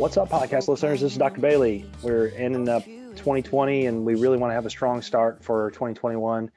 What's up, podcast listeners? This is Dr. Bailey. We're ending up 2020 and we really want to have a strong start for 2021.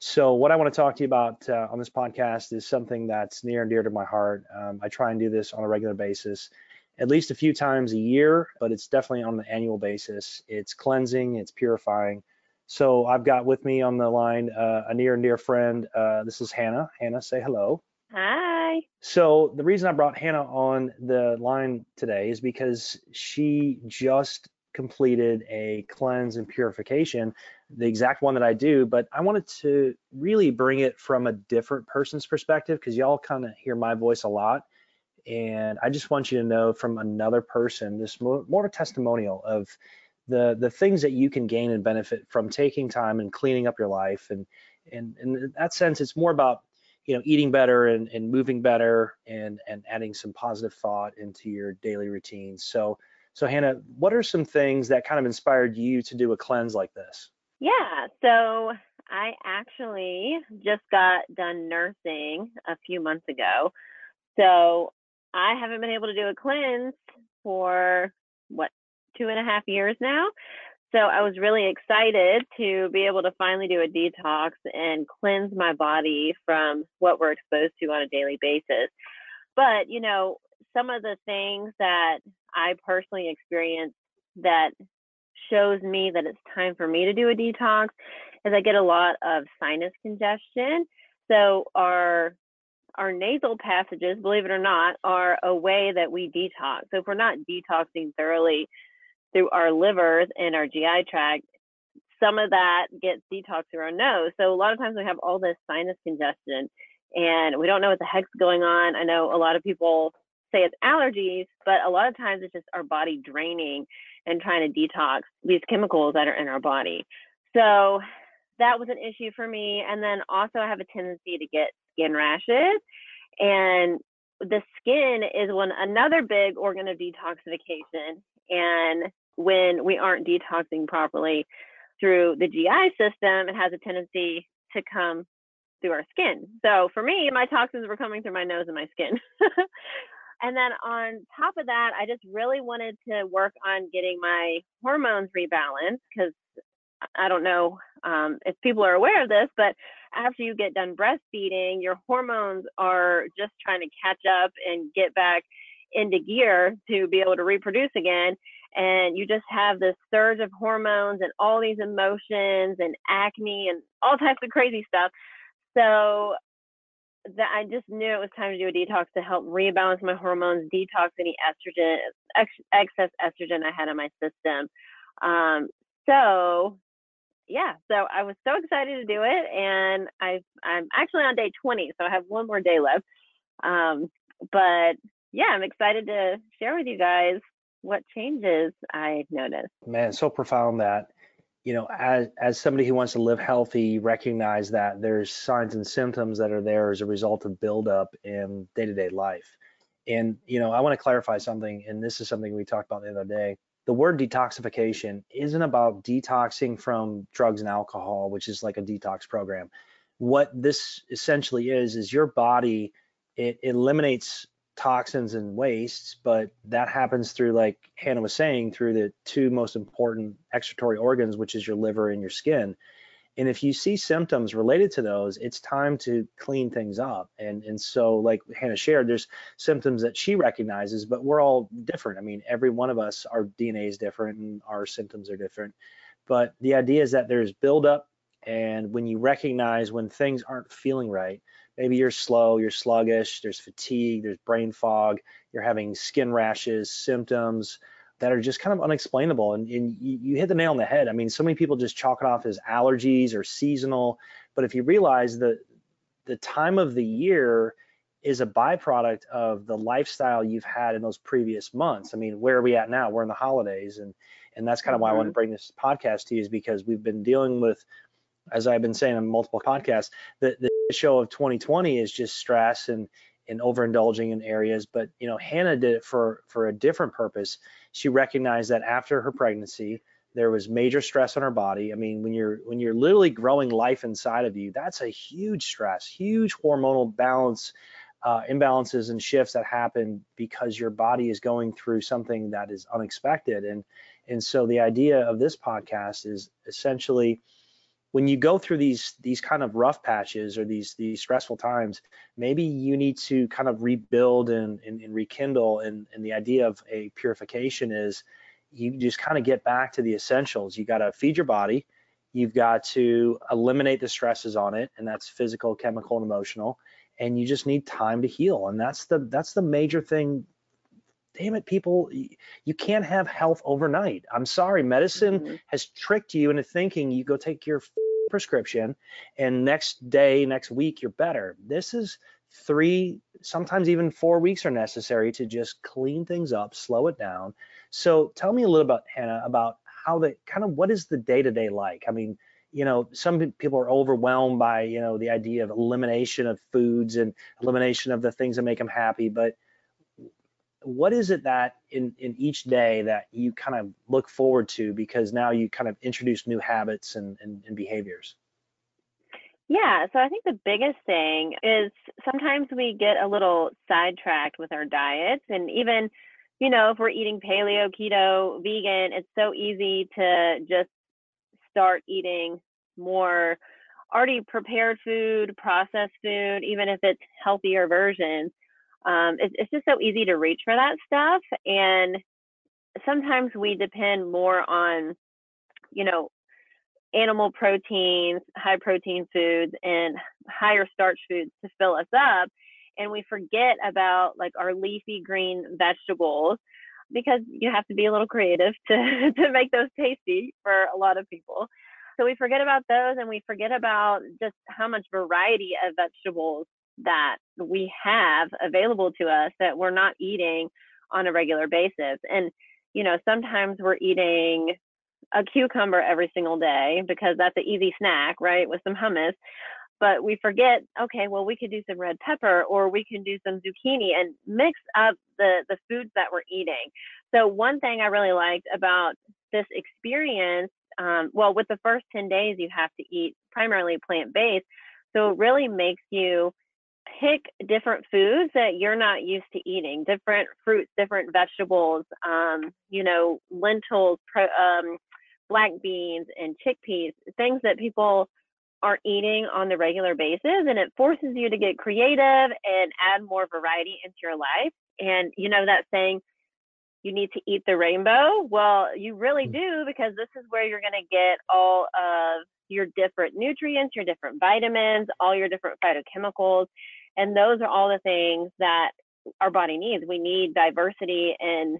So, what I want to talk to you about uh, on this podcast is something that's near and dear to my heart. Um, I try and do this on a regular basis, at least a few times a year, but it's definitely on an annual basis. It's cleansing, it's purifying. So, I've got with me on the line uh, a near and dear friend. Uh, this is Hannah. Hannah, say hello. Hi. So the reason I brought Hannah on the line today is because she just completed a cleanse and purification, the exact one that I do, but I wanted to really bring it from a different person's perspective because y'all kind of hear my voice a lot. And I just want you to know from another person, this more, more of a testimonial of the the things that you can gain and benefit from taking time and cleaning up your life. And and, and in that sense, it's more about you know eating better and, and moving better and and adding some positive thought into your daily routine. So so hannah what are some things that kind of inspired you to do a cleanse like this? Yeah so i actually just got done nursing a few months ago. So i haven't been able to do a cleanse for what two and a half years now so I was really excited to be able to finally do a detox and cleanse my body from what we're exposed to on a daily basis. But, you know, some of the things that I personally experienced that shows me that it's time for me to do a detox is I get a lot of sinus congestion. So our our nasal passages, believe it or not, are a way that we detox. So if we're not detoxing thoroughly, through our livers and our GI tract, some of that gets detoxed through our nose. So a lot of times we have all this sinus congestion and we don't know what the heck's going on. I know a lot of people say it's allergies, but a lot of times it's just our body draining and trying to detox these chemicals that are in our body. So that was an issue for me. And then also I have a tendency to get skin rashes and the skin is one another big organ of detoxification and when we aren't detoxing properly through the GI system, it has a tendency to come through our skin. So for me, my toxins were coming through my nose and my skin. and then on top of that, I just really wanted to work on getting my hormones rebalanced because I don't know um, if people are aware of this, but after you get done breastfeeding, your hormones are just trying to catch up and get back into gear to be able to reproduce again and you just have this surge of hormones and all these emotions and acne and all types of crazy stuff. So that I just knew it was time to do a detox to help rebalance my hormones, detox any estrogen, ex- excess estrogen I had in my system. Um, so yeah, so I was so excited to do it, and I I'm actually on day 20, so I have one more day left. Um, but yeah, I'm excited to share with you guys what changes I've noticed. Man, so profound that you know, as as somebody who wants to live healthy, recognize that there's signs and symptoms that are there as a result of buildup in day-to-day life. And you know, I want to clarify something, and this is something we talked about the other day. The word detoxification isn't about detoxing from drugs and alcohol, which is like a detox program. What this essentially is is your body it eliminates toxins and wastes, but that happens through, like Hannah was saying, through the two most important excretory organs, which is your liver and your skin. And if you see symptoms related to those, it's time to clean things up. And and so, like Hannah shared, there's symptoms that she recognizes, but we're all different. I mean, every one of us, our DNA is different and our symptoms are different. But the idea is that there's buildup, and when you recognize when things aren't feeling right, maybe you're slow, you're sluggish, there's fatigue, there's brain fog, you're having skin rashes, symptoms that are just kind of unexplainable. And, and you, you, hit the nail on the head. I mean, so many people just chalk it off as allergies or seasonal. But if you realize that the time of the year is a byproduct of the lifestyle you've had in those previous months. I mean, where are we at now? We're in the holidays, and and that's kind of why I want to mm-hmm. bring this podcast to you is because we've been dealing with as I've been saying on multiple podcasts, the, the show of 2020 is just stress and and overindulging in areas. But you know, Hannah did it for for a different purpose. She recognized that after her pregnancy, there was major stress on her body. I mean, when you're when you're literally growing life inside of you, that's a huge stress, huge hormonal balance uh, imbalances and shifts that happen because your body is going through something that is unexpected. And and so the idea of this podcast is essentially when you go through these these kind of rough patches or these these stressful times, maybe you need to kind of rebuild and, and, and rekindle. And, and the idea of a purification is you just kind of get back to the essentials. You got to feed your body. You've got to eliminate the stresses on it, and that's physical, chemical, and emotional. And you just need time to heal. And that's the that's the major thing damn it, people, you can't have health overnight. I'm sorry, medicine mm-hmm. has tricked you into thinking you go take your prescription and next day, next week, you're better. This is three, sometimes even four weeks are necessary to just clean things up, slow it down. So tell me a little about Hannah, about how the kind of what is the day to day like? I mean, you know, some people are overwhelmed by, you know, the idea of elimination of foods and elimination of the things that make them happy, but what is it that in in each day that you kind of look forward to because now you kind of introduce new habits and, and, and behaviors yeah, so I think the biggest thing is sometimes we get a little sidetracked with our diets. And even, you know, if we're eating paleo, keto, vegan, it's so easy to just start eating more already prepared food, processed food, even if it's healthier versions um, it's, it's just so easy to reach for that stuff. And sometimes we depend more on, you know, animal proteins, high protein foods, and higher starch foods to fill us up. And we forget about like our leafy green vegetables because you have to be a little creative to, to make those tasty for a lot of people. So we forget about those and we forget about just how much variety of vegetables that we have available to us that we're not eating on a regular basis. And, you know, sometimes we're eating a cucumber every single day because that's an easy snack, right? With some hummus. But we forget, okay, well, we could do some red pepper or we can do some zucchini and mix up the, the foods that we're eating. So, one thing I really liked about this experience, um, well, with the first 10 days, you have to eat primarily plant based. So, it really makes you pick different foods that you're not used to eating, different fruits, different vegetables, um, you know, lentils, pro, um, black beans, and chickpeas, things that people aren't eating on the regular basis. And it forces you to get creative and add more variety into your life. And, you know, that saying, you need to eat the rainbow. Well, you really mm. do because this is where you're going to get all of your different nutrients, your different vitamins, all your different phytochemicals. And those are all the things that our body needs. We need diversity and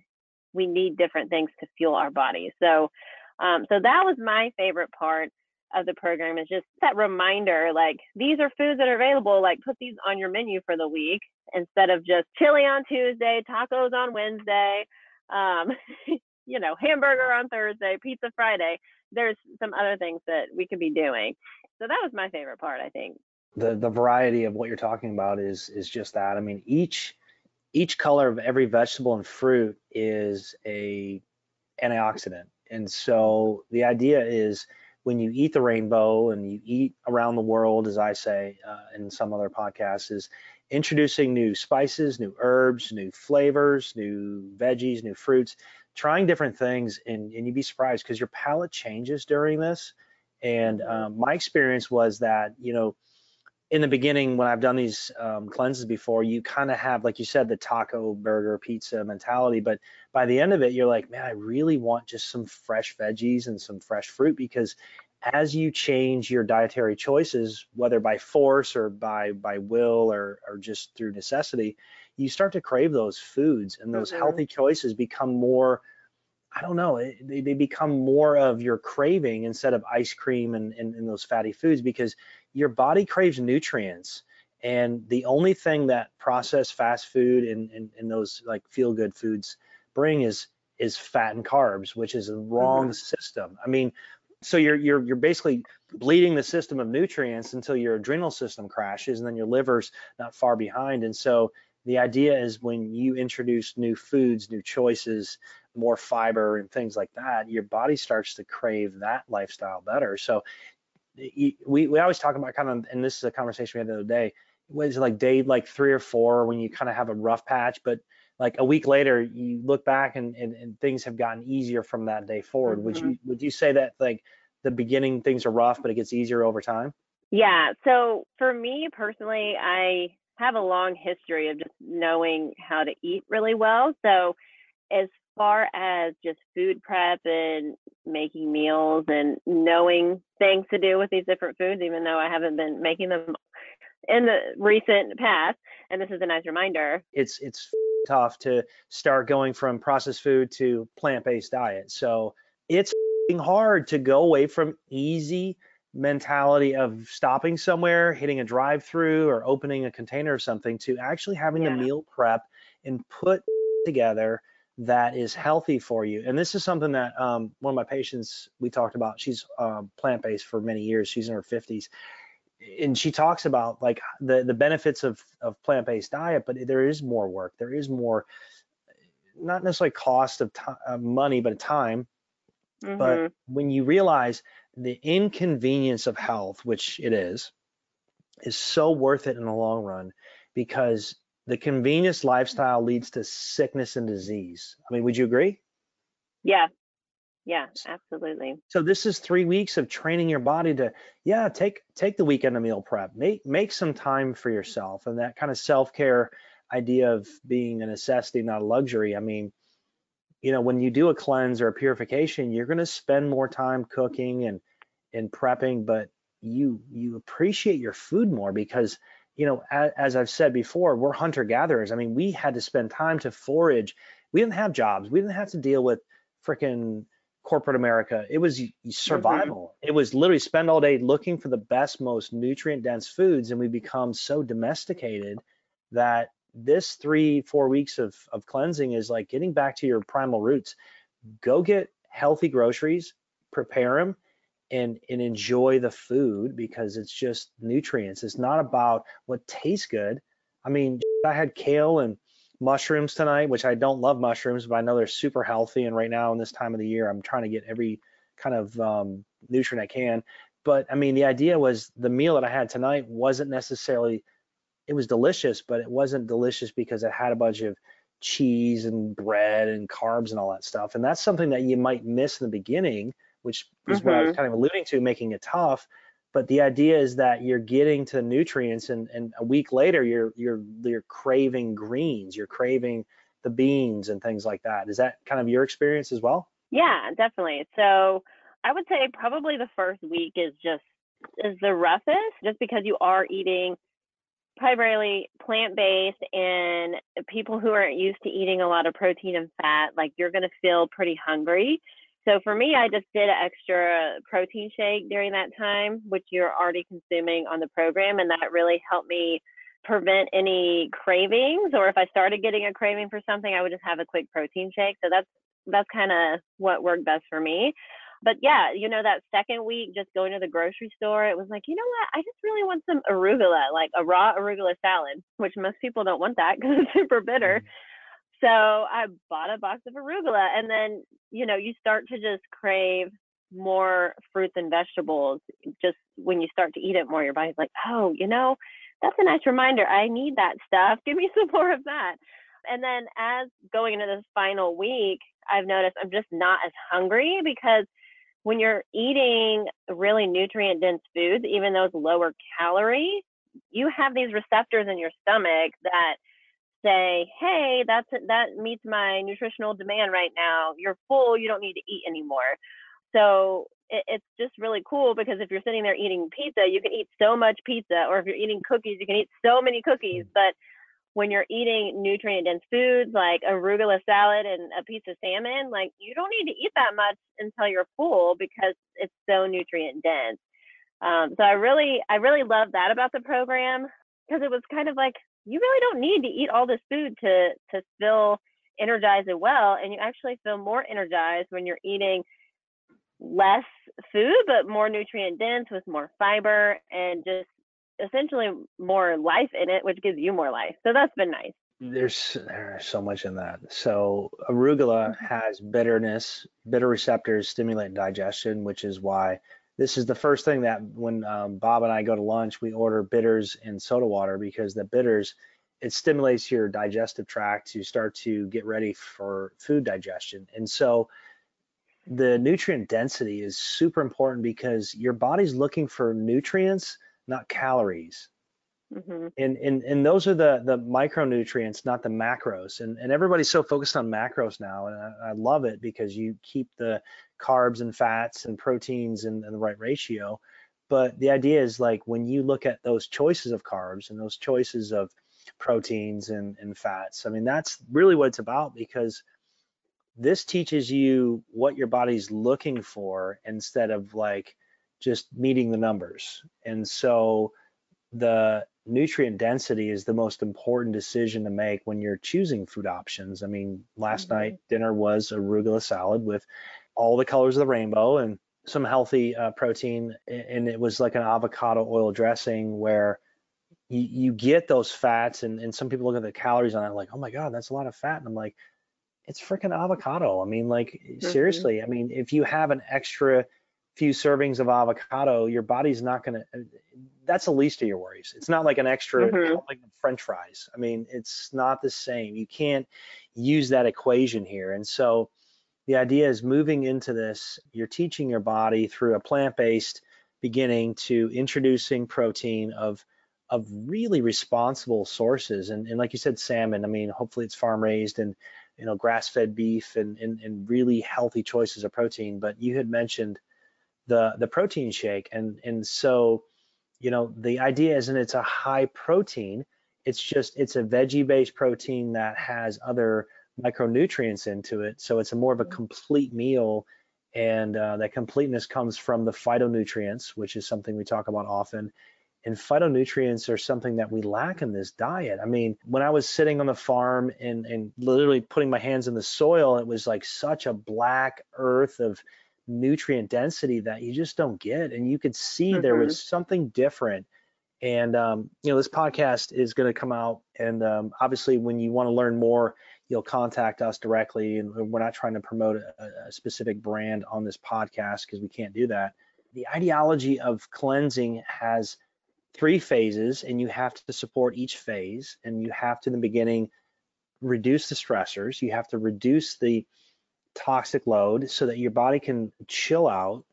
we need different things to fuel our bodies. So, um, so that was my favorite part of the program is just that reminder like these are foods that are available like put these on your menu for the week instead of just chili on tuesday tacos on wednesday um, you know hamburger on thursday pizza friday there's some other things that we could be doing so that was my favorite part i think the the variety of what you're talking about is is just that. I mean, each each color of every vegetable and fruit is a antioxidant, and so the idea is when you eat the rainbow and you eat around the world, as I say uh, in some other podcasts, is introducing new spices, new herbs, new flavors, new veggies, new fruits, trying different things, and, and you'd be surprised because your palate changes during this. And um, my experience was that you know in the beginning when I've done these um, cleanses before, you kind of have, like you said, the taco, burger, pizza mentality. But by the end of it, you're like, man, I really want just some fresh veggies and some fresh fruit because as you change your dietary choices, whether by force or by by will or or just through necessity, you start to crave those foods and those mm-hmm. healthy choices become more. I don't know, they, they become more of your craving instead of ice cream and, and, and those fatty foods because your body craves nutrients. And the only thing that processed fast food and, and, and those like feel good foods bring is is fat and carbs which is a wrong mm-hmm. system. I mean so you're you're you're basically bleeding the system of nutrients until your adrenal system crashes and then your liver's not far behind. And so the idea is when you introduce new foods new choices more fiber and things like that your body starts to crave that lifestyle better so we, we always talk about kind of, and this is a conversation we had the other day, was like day like three or four when you kind of have a rough patch, but like a week later you look back and, and, and things have gotten easier from that day forward. Mm-hmm. Would you would you say that like the beginning things are rough, but it gets easier over time? Yeah. So for me personally, I have a long history of just knowing how to eat really well. So as far as just food prep and making meals and knowing things to do with these different foods, even though I haven't been making them in the recent past, and this is a nice reminder. It's it's tough to start going from processed food to plant-based diet. So it's hard to go away from easy mentality of stopping somewhere, hitting a drive-through or opening a container of something to actually having yeah. the meal prep and put together that is healthy for you. And this is something that um, one of my patients we talked about. She's um, plant-based for many years. She's in her 50s, and she talks about like the the benefits of of plant-based diet. But there is more work. There is more, not necessarily cost of time, uh, money, but time. Mm-hmm. But when you realize the inconvenience of health, which it is, is so worth it in the long run because the convenience lifestyle leads to sickness and disease. I mean, would you agree? Yeah. Yeah, absolutely. So this is three weeks of training your body to, yeah, take take the weekend to meal prep. Make make some time for yourself and that kind of self-care idea of being a necessity, not a luxury. I mean, you know, when you do a cleanse or a purification, you're going to spend more time cooking and and prepping, but you you appreciate your food more because you know, as, as I've said before, we're hunter gatherers. I mean, we had to spend time to forage. We didn't have jobs. We didn't have to deal with freaking corporate America. It was survival. Mm-hmm. It was literally spend all day looking for the best, most nutrient dense foods, and we become so domesticated that this three, four weeks of, of cleansing is like getting back to your primal roots. Go get healthy groceries, prepare them, and and enjoy the food because it's just nutrients. It's not about what tastes good. I mean, I had kale and mushrooms tonight, which I don't love mushrooms, but I know they're super healthy. And right now in this time of the year, I'm trying to get every kind of um, nutrient I can. But I mean, the idea was the meal that I had tonight wasn't necessarily it was delicious, but it wasn't delicious because it had a bunch of cheese and bread and carbs and all that stuff. And that's something that you might miss in the beginning, which is mm-hmm. what I was mm-hmm. kind of alluding to, making it tough. But the idea is that you're getting to nutrients, and, and a week later, you're you're you're craving greens, you're craving the beans and things like that. Is that kind of your experience as well? Yeah, definitely. So I would say probably the first week is just is the roughest, just because you are eating primarily plant based and people who aren't used to eating a lot of protein and fat, like you're going to feel pretty hungry. So for me, I just did an extra protein shake during that time, which you're already consuming on the program, and that really helped me prevent any cravings. Or if I started getting a craving for something, I would just have a quick protein shake. So that's that's kind of what worked best for me but yeah, you know, that second week, just going to the grocery store, it was like, you know what? I just really want some arugula, like a raw arugula salad, which most people don't want that because it's super bitter. Mm-hmm. So I bought a box of arugula, and then, you know, you start to just crave more fruits and vegetables. Just when you start to eat it more, your body's like, oh, you know, that's a nice reminder. I need that stuff. Give me some more of that. And then as going into this final week, I've noticed I'm just not as hungry because when you're eating really nutrient dense foods, even those lower calorie, you have these receptors in your stomach that say, "Hey, that's that meets my nutritional demand right now. You're full. You don't need to eat anymore." So it, it's just really cool because if you're sitting there eating pizza, you can eat so much pizza, or if you're eating cookies, you can eat so many cookies. But when you're eating nutrient dense foods like arugula salad and a piece of salmon, like you don't need to eat that much until you're full because it's so nutrient dense. Um, so I really, I really love that about the program because it was kind of like you really don't need to eat all this food to to feel energized and well, and you actually feel more energized when you're eating less food but more nutrient dense with more fiber and just essentially more life in it, which gives you more life. So that's been nice. There's there's so much in that. So arugula mm-hmm. has bitterness, bitter receptors stimulate digestion, which is why this is the first thing that when um, Bob and I go to lunch, we order bitters and soda water because the bitters it stimulates your digestive tract to start to get ready for food digestion. And so the nutrient density is super important because your body's looking for nutrients, not calories. Mm-hmm. And, and and those are the the micronutrients, not the macros. And and everybody's so focused on macros now, and I, I love it because you keep the carbs and fats and proteins in, in the right ratio. But the idea is like when you look at those choices of carbs and those choices of proteins and, and fats, I mean that's really what it's about because this teaches you what your body's looking for instead of like just meeting the numbers. And so the nutrient density is the most important decision to make when you're choosing food options. I mean, last mm-hmm. night dinner was arugula salad with all the colors of the rainbow and some healthy uh, protein, and it was like an avocado oil dressing where you, you get those fats, and, and some people look at the calories on it like, oh my god, that's a lot of fat, and I'm like, it's freaking avocado. I mean, like mm-hmm. seriously, I mean, if you have an extra few servings of avocado, your body's not going to, uh, that's the least of your worries. It's not like an extra mm-hmm. like french fries. I mean, it's not the same. You can't use that equation here. And so the idea is moving into this, you're teaching your body through a plant-based beginning to introducing protein of of really responsible sources. And, and like you said, salmon, I mean, hopefully it's farm raised and you know, grass-fed beef and, and, and really healthy choices of protein. But you had mentioned the the protein shake and and so you know the idea isn't it's a high protein it's just it's a veggie based protein that has other micronutrients into it so it's a more of a mm-hmm. complete meal and uh, that completeness comes from the phytonutrients which is something we talk about often and phytonutrients are something that we lack in this diet. I mean, when I was sitting on the farm and, and literally putting my hands in the soil, it was like such a black earth of nutrient density that you just don't get. And you could see mm-hmm. there was mm-hmm. something different. And um, you know, this podcast is going to come out, and um, obviously, when you want to learn more, you'll contact us directly. And we're not trying to promote a, a specific brand on this podcast because we can't do that. The ideology of cleansing has three phases, and you have to support each phase. And you have to, in the beginning, reduce the stressors. You have to reduce the toxic load so that your body can chill out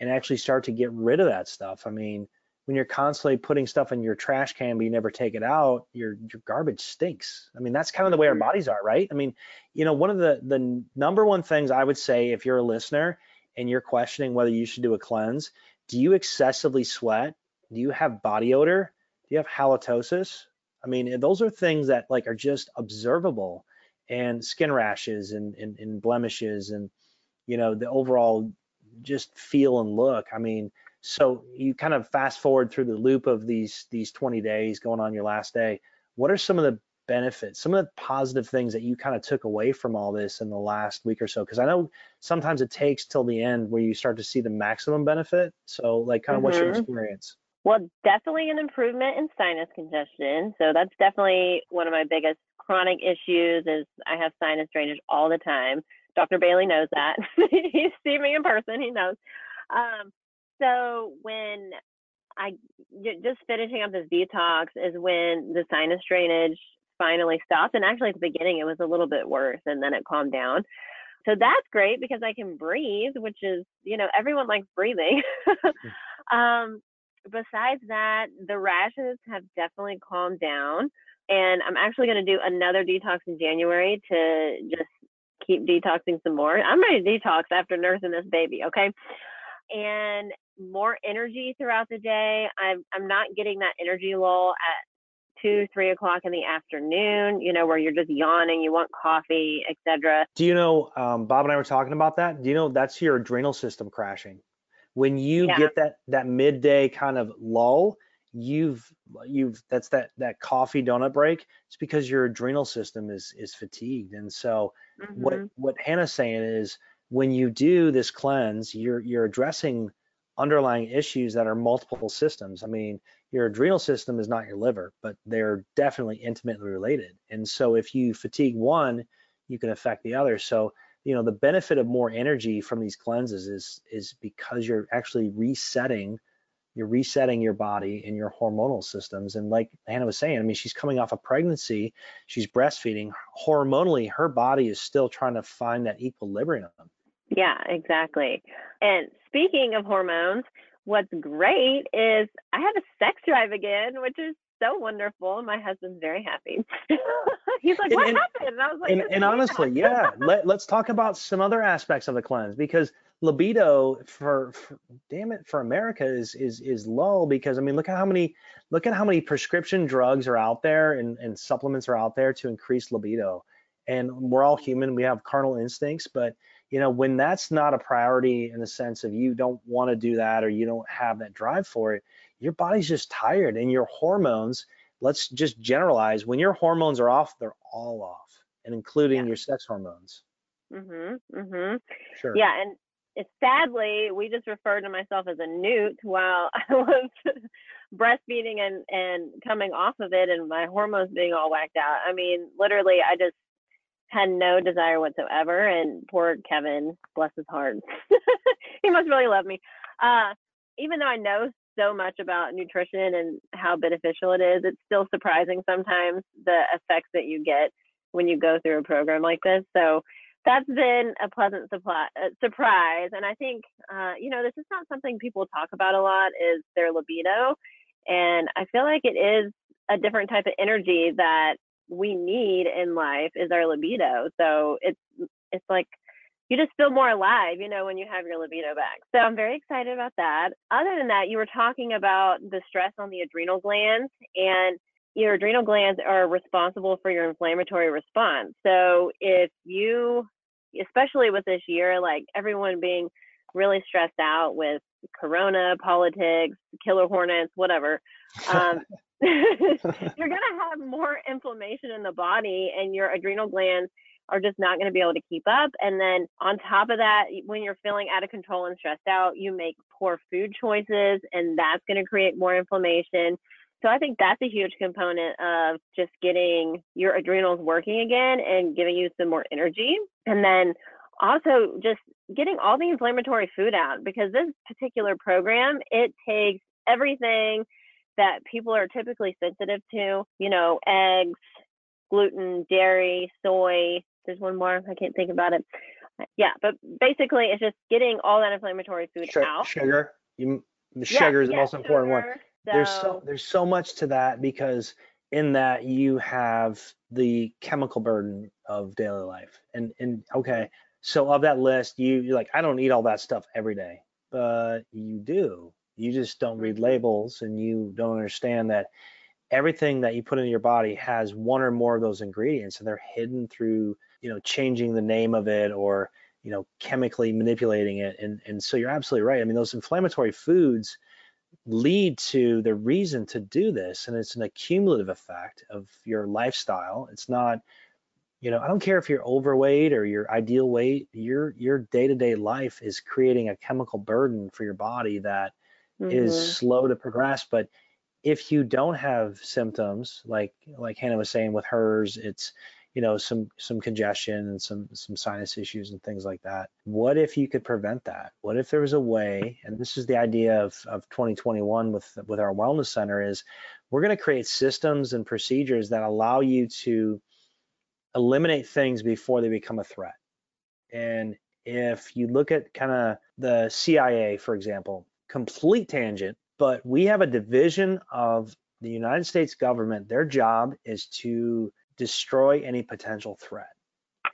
and actually start to get rid of that stuff. I mean, when you're constantly putting stuff in your trash can but you never take it out, your your garbage stinks. I mean, that's kind of the way our mm-hmm. bodies are, right? I mean, you know, one of the the number one things I would say if you're a listener and you're questioning whether you should do a cleanse, do you excessively sweat? Do you have body odor? Do you have halitosis? I mean, those are things that like are just observable and skin rashes and, and, and blemishes and you know the overall just feel and look i mean so you kind of fast forward through the loop of these these 20 days going on your last day what are some of the benefits some of the positive things that you kind of took away from all this in the last week or so because i know sometimes it takes till the end where you start to see the maximum benefit so like kind of mm-hmm. what's your mm-hmm. experience well definitely an improvement in sinus congestion so that's definitely one of my biggest chronic issues is I have sinus drainage all the time. Dr. Bailey knows that. He's seen me in person. He knows. Um, so when I just finishing up this detox is when the sinus drainage finally stopped. And actually, at the beginning, it was a little bit worse, and then it calmed down. So that's great because I can breathe, which is, you know, everyone likes breathing. Um, besides that, the rashes have definitely calmed down. And I'm actually going to do another detox in January to just keep detoxing some more. I'm ready to detox after nursing this baby, okay? And more energy throughout the day. I'm I'm not getting that energy lull at two, three o'clock in the afternoon, you know, where you're just yawning, you want coffee, etc. Do you know, um, Bob and I were talking about that. Do you know that's your adrenal system crashing? When you yeah. get that that midday kind of lull, you've you've that's that that coffee donut break it's because your adrenal system is is fatigued and so mm-hmm. what what hannah's saying is when you do this cleanse you're you're addressing underlying issues that are multiple systems. I mean your adrenal system is not your liver but they're definitely intimately related. And so if you fatigue one you can affect the other. So you know the benefit of more energy from these cleanses is is because you're actually resetting you're resetting your body and your hormonal systems. And like hannah was saying i mean she's coming off a pregnancy she's breastfeeding hormonally her body is still trying to find that equilibrium yeah exactly and speaking of hormones what's great is i have a sex drive again which is so wonderful. And my husband's very happy. He's like, what and, happened? And I was like, and, and honestly, yeah, let, let's talk about some other aspects of the cleanse because libido for, for, damn it for America is is is low because I mean look at how many look at how many prescription drugs are out there and, and supplements are out there to increase libido. And we're all human, we have carnal instincts, but you know when that's not a priority in the sense of you don't want to do that or you don't have that drive for it, your body's just tired and your hormones, let's just generalize, when your hormones are off, they're all off, and including yeah. your sex hormones. Mhm. Mhm. Sure. Yeah, and it, sadly, we just referred to myself as a newt while I was breastfeeding and and coming off of it, and my hormones being all whacked out. I mean, literally, I just had no desire whatsoever. And poor Kevin, bless his heart, he must really love me. Uh, even though I know so much about nutrition and how beneficial it is, it's still surprising sometimes the effects that you get when you go through a program like this. So that's been a pleasant supply, uh, surprise. And I think, uh, you know, this is not something people talk about a lot is their libido. And I feel like it is a different type of energy that we need in life is our libido. So it's, it's like you just feel more alive, you know, when you have your libido back. So I'm very excited about that. Other than that, you were talking about the stress on the adrenal glands and your adrenal glands are responsible for your inflammatory response. So if you, especially with this year, like everyone being really stressed out with corona, politics, killer hornets, whatever, um, you're going to have more inflammation in the body and your adrenal glands are just not going to be able to keep up. And then on top of that, when you're feeling out of control and stressed out, you make poor food choices, and that's going to create more inflammation. So I think that's a huge component of just getting your adrenals working again and giving you some more energy. And then also just getting all the inflammatory food out because this particular program, it takes everything that people are typically sensitive to, you know, eggs, gluten, dairy, soy, there's one more. I can't think about it. Yeah, but basically, it's just getting all that inflammatory food Sh- out. Sugar. You, sugar yeah, is the yeah, most important one. So, there's so there's so much to that because in that you have the chemical burden of daily life. And and okay, so of that list, you you're like, I don't eat all that stuff every day, but you do. You just don't read mm-hmm. labels and you don't understand that everything that you put into your body has one or more of those ingredients and they're hidden through you know changing the name of it or you know chemically manipulating it and and so you're absolutely right i mean those inflammatory foods lead to the reason to do this and it's an accumulative effect of your lifestyle it's not you know i don't care if you're overweight or your ideal weight your your day-to-day life is creating a chemical burden for your body that mm-hmm. is slow to progress but if you don't have symptoms like like hannah was saying with hers it's you know some some congestion and some some sinus issues and things like that what if you could prevent that what if there was a way and this is the idea of, of 2021 with with our wellness center is we're going to create systems and procedures that allow you to eliminate things before they become a threat and if you look at kind of the cia for example complete tangent but we have a division of the united states government their job is to destroy any potential threat.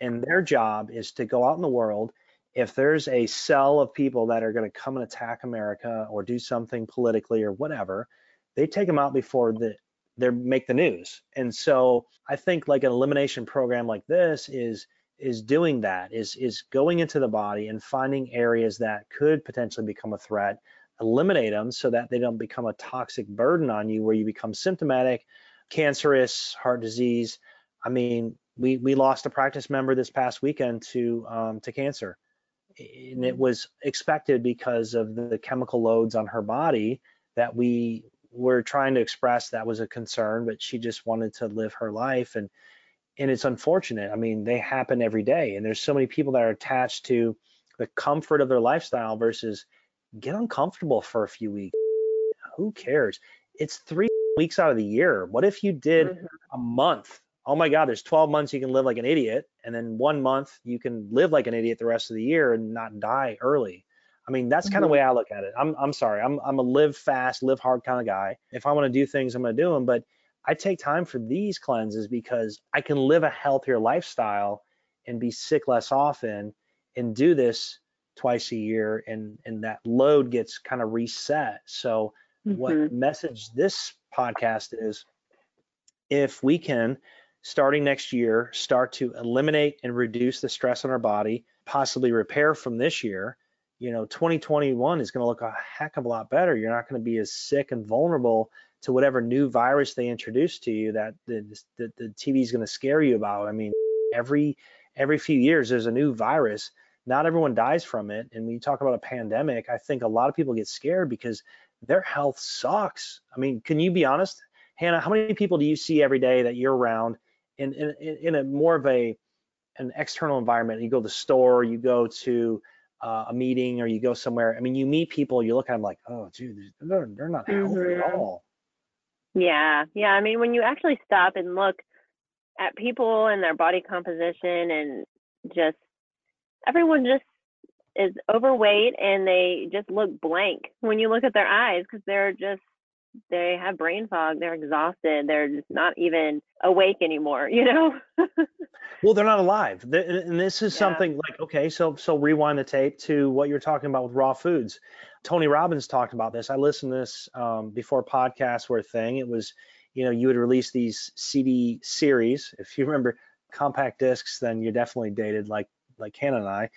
And their job is to go out in the world. If there's a cell of people that are going to come and attack America or do something politically or whatever, they take them out before the they make the news. And so I think like an elimination program like this is is doing that is is going into the body and finding areas that could potentially become a threat eliminate them so that they don't become a toxic burden on you where you become symptomatic cancerous, heart disease. I mean, we we lost a practice member this past weekend to um, to cancer, and it was expected because of the chemical loads on her body that we were trying to express that was a concern, but she just wanted to live her life and and it's unfortunate. I mean, they happen every day, and there's so many people that are attached to the comfort of their lifestyle versus get uncomfortable for a few weeks. Who cares? It's three weeks out of the year. What if you did mm-hmm. a month? Oh my God, there's 12 months you can live like an idiot, and then one month you can live like an idiot the rest of the year and not die early. I mean, that's kind of mm-hmm. the way I look at it. I'm I'm sorry. I'm I'm a live fast, live hard kind of guy. If I want to do things, I'm going to do them. But I take time for these cleanses because I can live a healthier lifestyle and be sick less often and do this twice a year and and that load gets kind of reset. So mm-hmm. what message this podcast is if we can starting next year start to eliminate and reduce the stress on our body, possibly repair from this year, you know, 2021 is going to look a heck of a lot better. You're not going to be as sick and vulnerable to whatever new virus they introduce to you that the, the, the TV is going to scare you about. I mean, every every few years there's a new virus. Not everyone dies from it. And when you talk about a pandemic, I think a lot of people get scared because their health sucks. I mean, can you be honest, Hannah? How many people do you see every day that you're around in in, in a more of a an external environment? You go to the store, you go to uh, a meeting, or you go somewhere. I mean, you meet people, you look at them like, oh, dude, they're they're not healthy mm-hmm. at all. Yeah, yeah. I mean, when you actually stop and look at people and their body composition and just everyone just is overweight and they just look blank when you look at their eyes because they're just they have brain fog they're exhausted they're just not even awake anymore you know? Well they're not alive. And this is yeah. something like okay so so rewind the tape to what you're talking about with raw foods. Tony robbins talked about this. I listened to this um, before podcasts were a thing. It was you know you would release these cd series. If you remember compact discs then you're definitely dated like like hannah and i.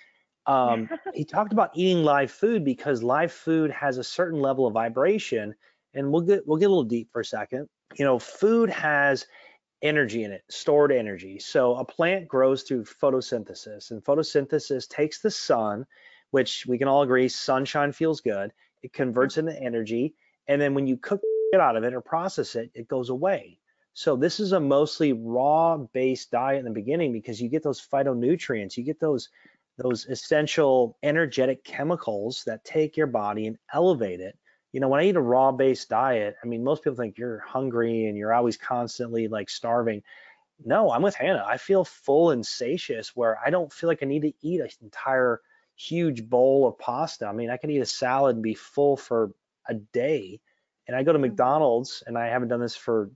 Um, he talked about eating live food because live food has a certain level of vibration. And we'll get we'll get a little deep for a second. You know, food has energy in it, stored energy. So a plant grows through photosynthesis, and photosynthesis takes the sun, which we can all agree sunshine feels good. It converts into energy, and then when you cook it out of it or process it, it goes away. So this is a mostly raw based diet in the beginning because you get those phytonutrients, you get those those essential energetic chemicals that take your body and elevate it. You know, when I eat a raw based diet, I mean, most people think you're hungry and you're always constantly like starving. No, I'm with Hannah. I feel full and satious where I don't feel like I need to eat an entire huge bowl of pasta. I mean, I can eat a salad and be full for a day. And I go to mm-hmm. McDonald's and I haven't done this for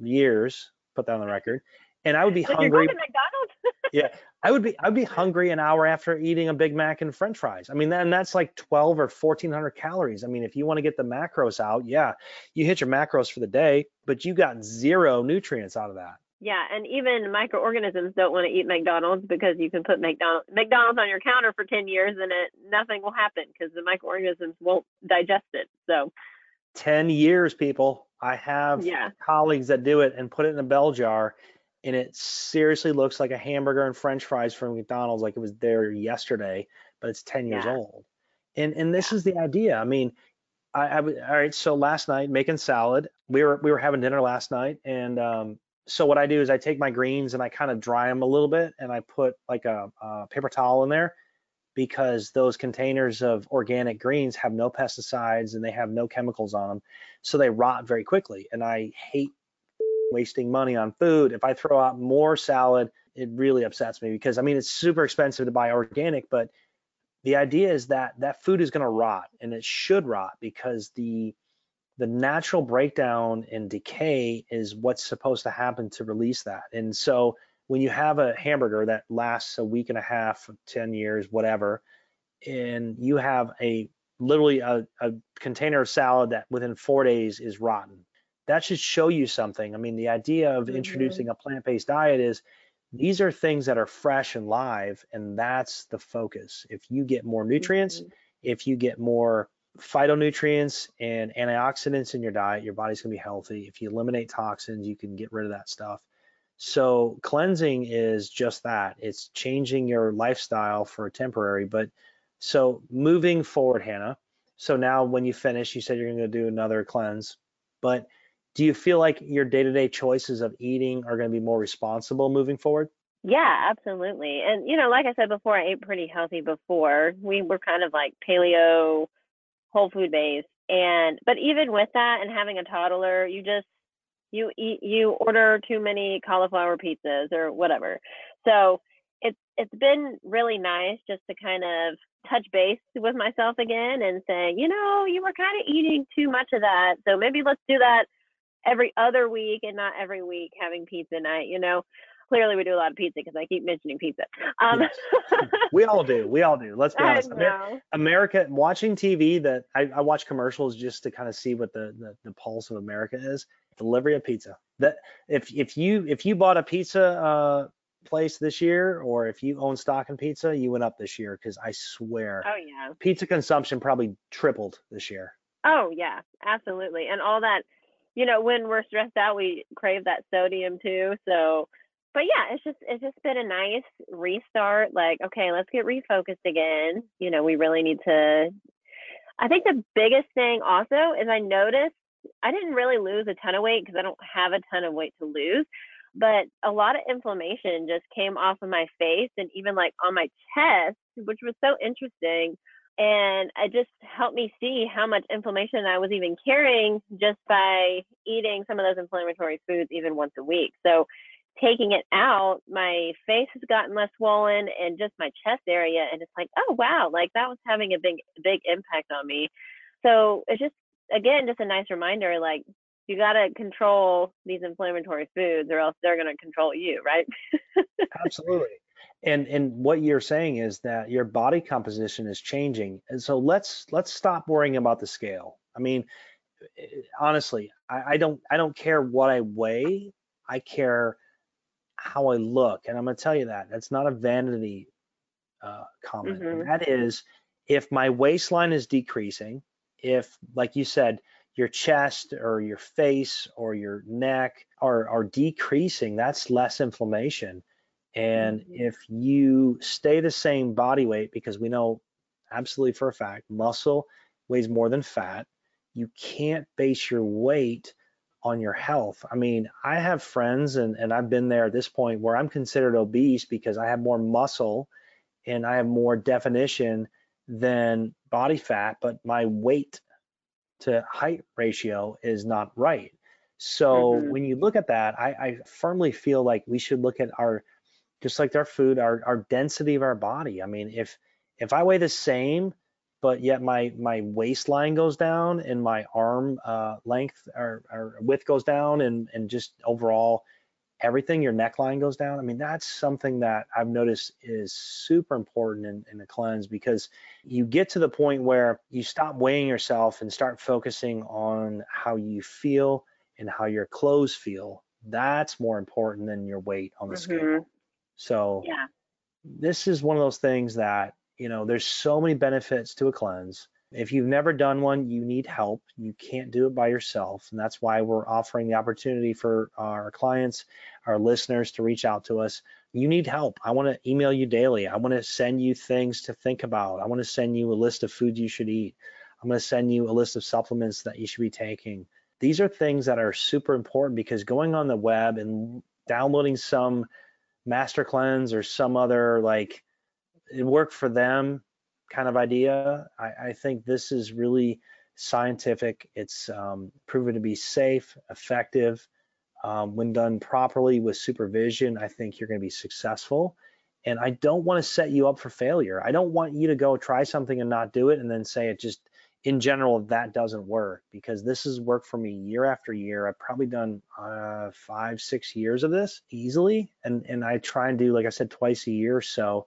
years, put that on the record. And I would be hungry. yeah, I would be I'd be hungry an hour after eating a Big Mac and French fries. I mean, then that's like 12 or 1400 calories. I mean, if you want to get the macros out, yeah, you hit your macros for the day, but you got zero nutrients out of that. Yeah, and even microorganisms don't want to eat McDonald's because you can put McDonald's McDonald's on your counter for 10 years and it nothing will happen because the microorganisms won't digest it. So 10 years, people. I have yeah. colleagues that do it and put it in a bell jar and it seriously looks like a hamburger and french fries from McDonald's like it was there yesterday, but it's 10 years yeah. old. And and this yeah. is the idea. I mean, I, I all right, so last night making salad, we were we were having dinner last night and um so what I do is I take my greens and I kind of dry them a little bit and I put like a, a paper towel in there because those containers of organic greens have no pesticides and they have no chemicals on them. So they rot very quickly. And I hate wasting money on food. If I throw out more salad, it really upsets me because I mean it's super expensive to buy organic, but the idea is that that food is going to rot and it should rot because the the natural breakdown and decay is what's supposed to happen to release that. And so when you have a hamburger that lasts a week and a half, 10 years, whatever, and you have a literally a, a container of salad that within four days is rotten that should show you something. I mean, the idea of mm-hmm. introducing a plant-based diet is these are things that are fresh and live, and that's the focus. If you get more nutrients, mm-hmm. if you get more phytonutrients and antioxidants in your diet, your body's gonna be healthy. If you eliminate toxins, you can get rid of that stuff. So cleansing is just that. It's changing your lifestyle for a temporary, but so moving forward, Hannah. So now when you finish, you said you're gonna do another cleanse, but do you feel like your day-to-day choices of eating are going to be more responsible moving forward? Yeah, absolutely. And you know, like I said before, I ate pretty healthy before. We were kind of like paleo, whole food based. And but even with that and having a toddler, you just you eat you order too many cauliflower pizzas or whatever. So it's it's been really nice just to kind of touch base with myself again and say, you know, you were kind of eating too much of that. So maybe let's do that every other week and not every week having pizza night, you know clearly we do a lot of pizza because I keep mentioning pizza. Um, yes. we all do. We all do. Let's be honest. Amer- America, watching TV, that I, I, watch commercials just to kind of see what the, the, the pulse of America is. Delivery of pizza. That if if you if you bought a pizza uh, place this year, or if you own stock in pizza, you went up this year because I swear. Oh yeah. Pizza consumption probably tripled this year. Oh yeah, absolutely, and all that. You know, when we're stressed out, we crave that sodium too. So but yeah, it's just it's just been a nice restart. Like, okay, let's get refocused again. You know, we really need to. I think the biggest thing also is I noticed I didn't really lose a ton of weight because I don't have a ton of weight to lose, but a lot of inflammation just came off of my face and even like on my chest, which was so interesting. And it just helped me see how much inflammation I was even carrying just by eating some of those inflammatory foods even once a week. So taking it out, my face has gotten less swollen and just my chest area. And it's like, oh, wow, like that was having a big, big impact on me. So it's just, again, just a nice reminder like, you got to control these inflammatory foods or else they're going to control you, right? Absolutely. And and what you're saying is that your body composition is changing. And so let's let's stop worrying about the scale. I mean, eh, honestly, I, I don't I don't care what I weigh. I care how I look. And I'm going to tell you that that's not a vanity uh, comment. Mm-hmm. That is, if my waistline is decreasing, if, like you said, your chest or your face or your neck are, are decreasing, that's less inflammation. And mm-hmm. if you stay the same body weight, because we know absolutely for a fact muscle weighs more than fat, you can't base your weight on your health. I mean, I have friends and, and I've been there at this point where I'm considered obese because I have more muscle and I have more definition than body fat, but my weight to height ratio is not right. So mm-hmm. when you look at that, I, I firmly feel like we should look at our just like our food, our our density of our body. I mean, if if I weigh the same but yet my my waistline goes down and my arm uh, length or, or, width goes down and and just overall everything your neckline goes down i mean that's something that i've noticed is super important in, in a cleanse because you get to the point where you stop weighing yourself and start focusing on how you feel and how your clothes feel that's more important than your weight on the mm-hmm. scale so yeah this is one of those things that you know, there's so many benefits to a cleanse. If you've never done one, you need help. You can't do it by yourself. And that's why we're offering the opportunity for our clients, our listeners to reach out to us. You need help. I want to email you daily. I want to send you things to think about. I want to send you a list of foods you should eat. I'm going to send you a list of supplements that you should be taking. These are things that are super important because going on the web and downloading some master cleanse or some other like it worked for them kind of idea. I, I think this is really scientific. It's um, proven to be safe, effective. Um, when done properly with supervision, I think you're going to be successful. And I don't want to set you up for failure. I don't want you to go try something and not do it and then say it just in general that doesn't work because this has worked for me year after year. I've probably done uh, five, six years of this easily, and and I try and do like I said twice a year. So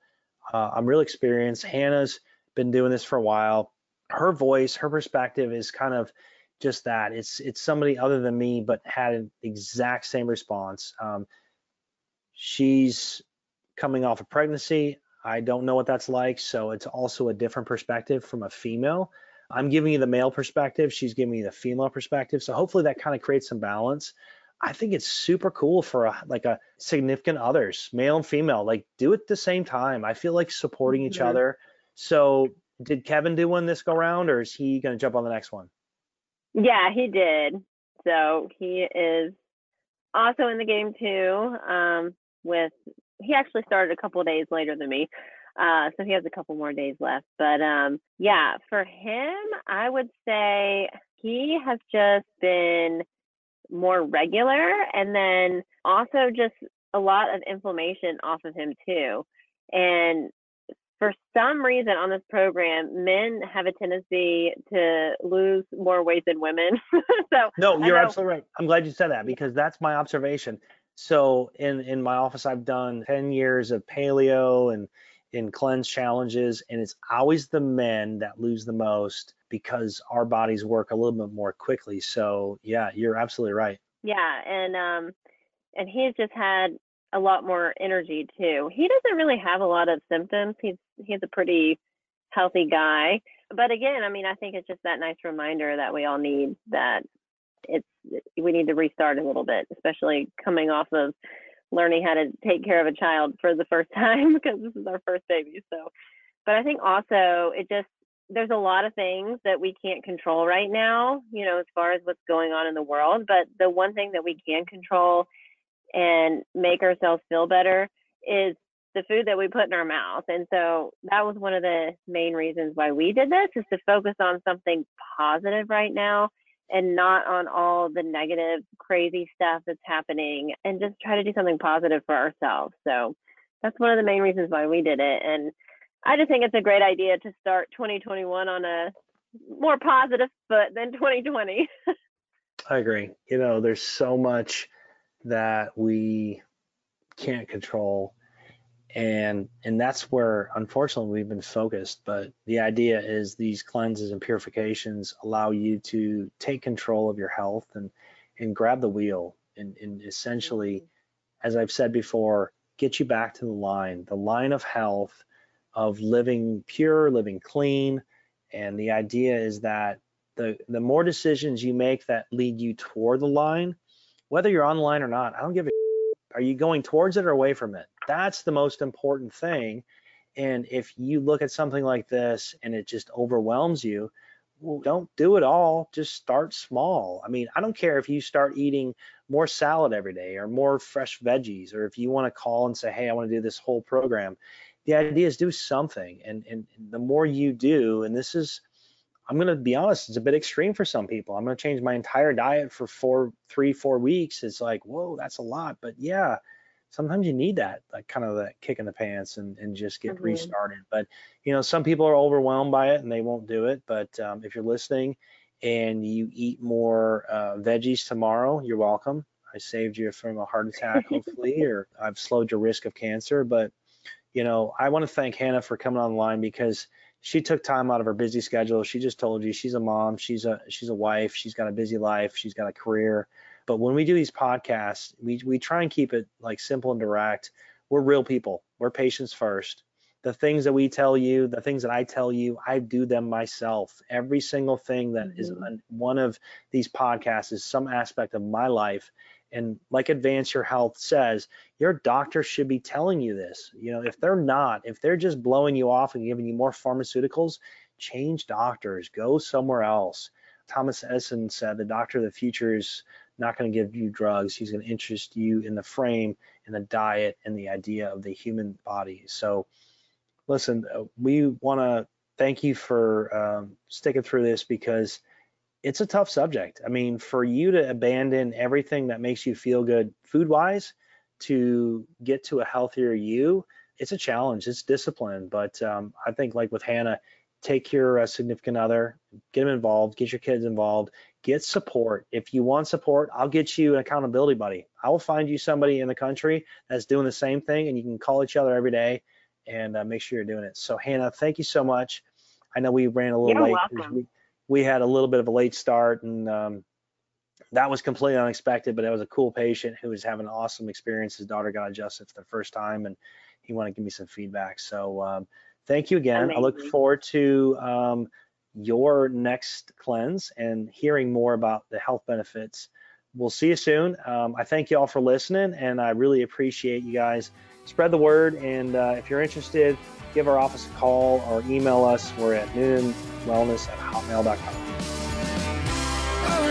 uh, I'm real experienced. Hannah's been doing this for a while. Her voice, her perspective is kind of just that. It's it's somebody other than me, but had an exact same response. Um, she's coming off a of pregnancy. I don't know what that's like, so it's also a different perspective from a female. I'm giving you the male perspective. She's giving me the female perspective. So hopefully that kind of creates some balance. I think it's super cool for a, like a significant others, male and female, like do it at the same time. I feel like supporting each mm-hmm. other. So did Kevin do one this go round or is he going to jump on the next one? Yeah, he did. So he is also in the game too. Um, with he actually started a couple days later than me. Uh, so he has a couple more days left. But um, yeah, for him, I would say he has just been more regular and then also just a lot of inflammation off of him too. And for some reason on this program, men have a tendency to lose more weight than women. so no, you're absolutely right. I'm glad you said that because that's my observation. So in in my office, I've done 10 years of paleo and in cleanse challenges, and it's always the men that lose the most because our bodies work a little bit more quickly. So yeah, you're absolutely right. Yeah, and um, and he's just had a lot more energy too. He doesn't really have a lot of symptoms. He's he's a pretty healthy guy. But again, I mean, I think it's just that nice reminder that we all need that it's we need to restart a little bit, especially coming off of learning how to take care of a child for the first time because this is our first baby. So, but I think also it just there's a lot of things that we can't control right now, you know, as far as what's going on in the world. But the one thing that we can control and make ourselves feel better is the food that we put in our mouth. And so that was one of the main reasons why we did this is to focus on something positive right now and not on all the negative, crazy stuff that's happening and just try to do something positive for ourselves. So that's one of the main reasons why we did it. And I just think it's a great idea to start 2021 on a more positive foot than 2020. I agree. You know, there's so much that we can't control and and that's where unfortunately we've been focused but the idea is these cleanses and purifications allow you to take control of your health and and grab the wheel and, and essentially mm-hmm. as i've said before get you back to the line the line of health of living pure living clean and the idea is that the the more decisions you make that lead you toward the line whether you're online or not, I don't give a are you going towards it or away from it? That's the most important thing. And if you look at something like this and it just overwhelms you, well, don't do it all. Just start small. I mean, I don't care if you start eating more salad every day or more fresh veggies, or if you want to call and say, hey, I want to do this whole program. The idea is do something. And, and the more you do, and this is I'm going to be honest, it's a bit extreme for some people. I'm going to change my entire diet for four, three, four weeks. It's like, whoa, that's a lot. But yeah, sometimes you need that, like kind of that kick in the pants and, and just get mm-hmm. restarted. But, you know, some people are overwhelmed by it and they won't do it. But um, if you're listening and you eat more uh, veggies tomorrow, you're welcome. I saved you from a heart attack, hopefully, or I've slowed your risk of cancer. But, you know, I want to thank Hannah for coming online because – she took time out of her busy schedule. She just told you she's a mom, she's a she's a wife, she's got a busy life, she's got a career. But when we do these podcasts, we we try and keep it like simple and direct. We're real people. We're patients first. The things that we tell you, the things that I tell you, I do them myself. Every single thing that mm-hmm. is on one of these podcasts is some aspect of my life and like advance your health says your doctor should be telling you this you know if they're not if they're just blowing you off and giving you more pharmaceuticals change doctors go somewhere else thomas edison said the doctor of the future is not going to give you drugs he's going to interest you in the frame and the diet and the idea of the human body so listen uh, we want to thank you for um, sticking through this because it's a tough subject. I mean, for you to abandon everything that makes you feel good food wise to get to a healthier you, it's a challenge. It's discipline. But um, I think, like with Hannah, take your uh, significant other, get them involved, get your kids involved, get support. If you want support, I'll get you an accountability buddy. I will find you somebody in the country that's doing the same thing, and you can call each other every day and uh, make sure you're doing it. So, Hannah, thank you so much. I know we ran a little you're late. Welcome we had a little bit of a late start and um, that was completely unexpected, but it was a cool patient who was having an awesome experience. His daughter got adjusted for the first time and he wanted to give me some feedback. So um, thank you again. Amazing. I look forward to um, your next cleanse and hearing more about the health benefits. We'll see you soon. Um, I thank you all for listening and I really appreciate you guys. Spread the word and uh, if you're interested, give our office a call or email us. We're at noonwellness at hotmail.com. Oh,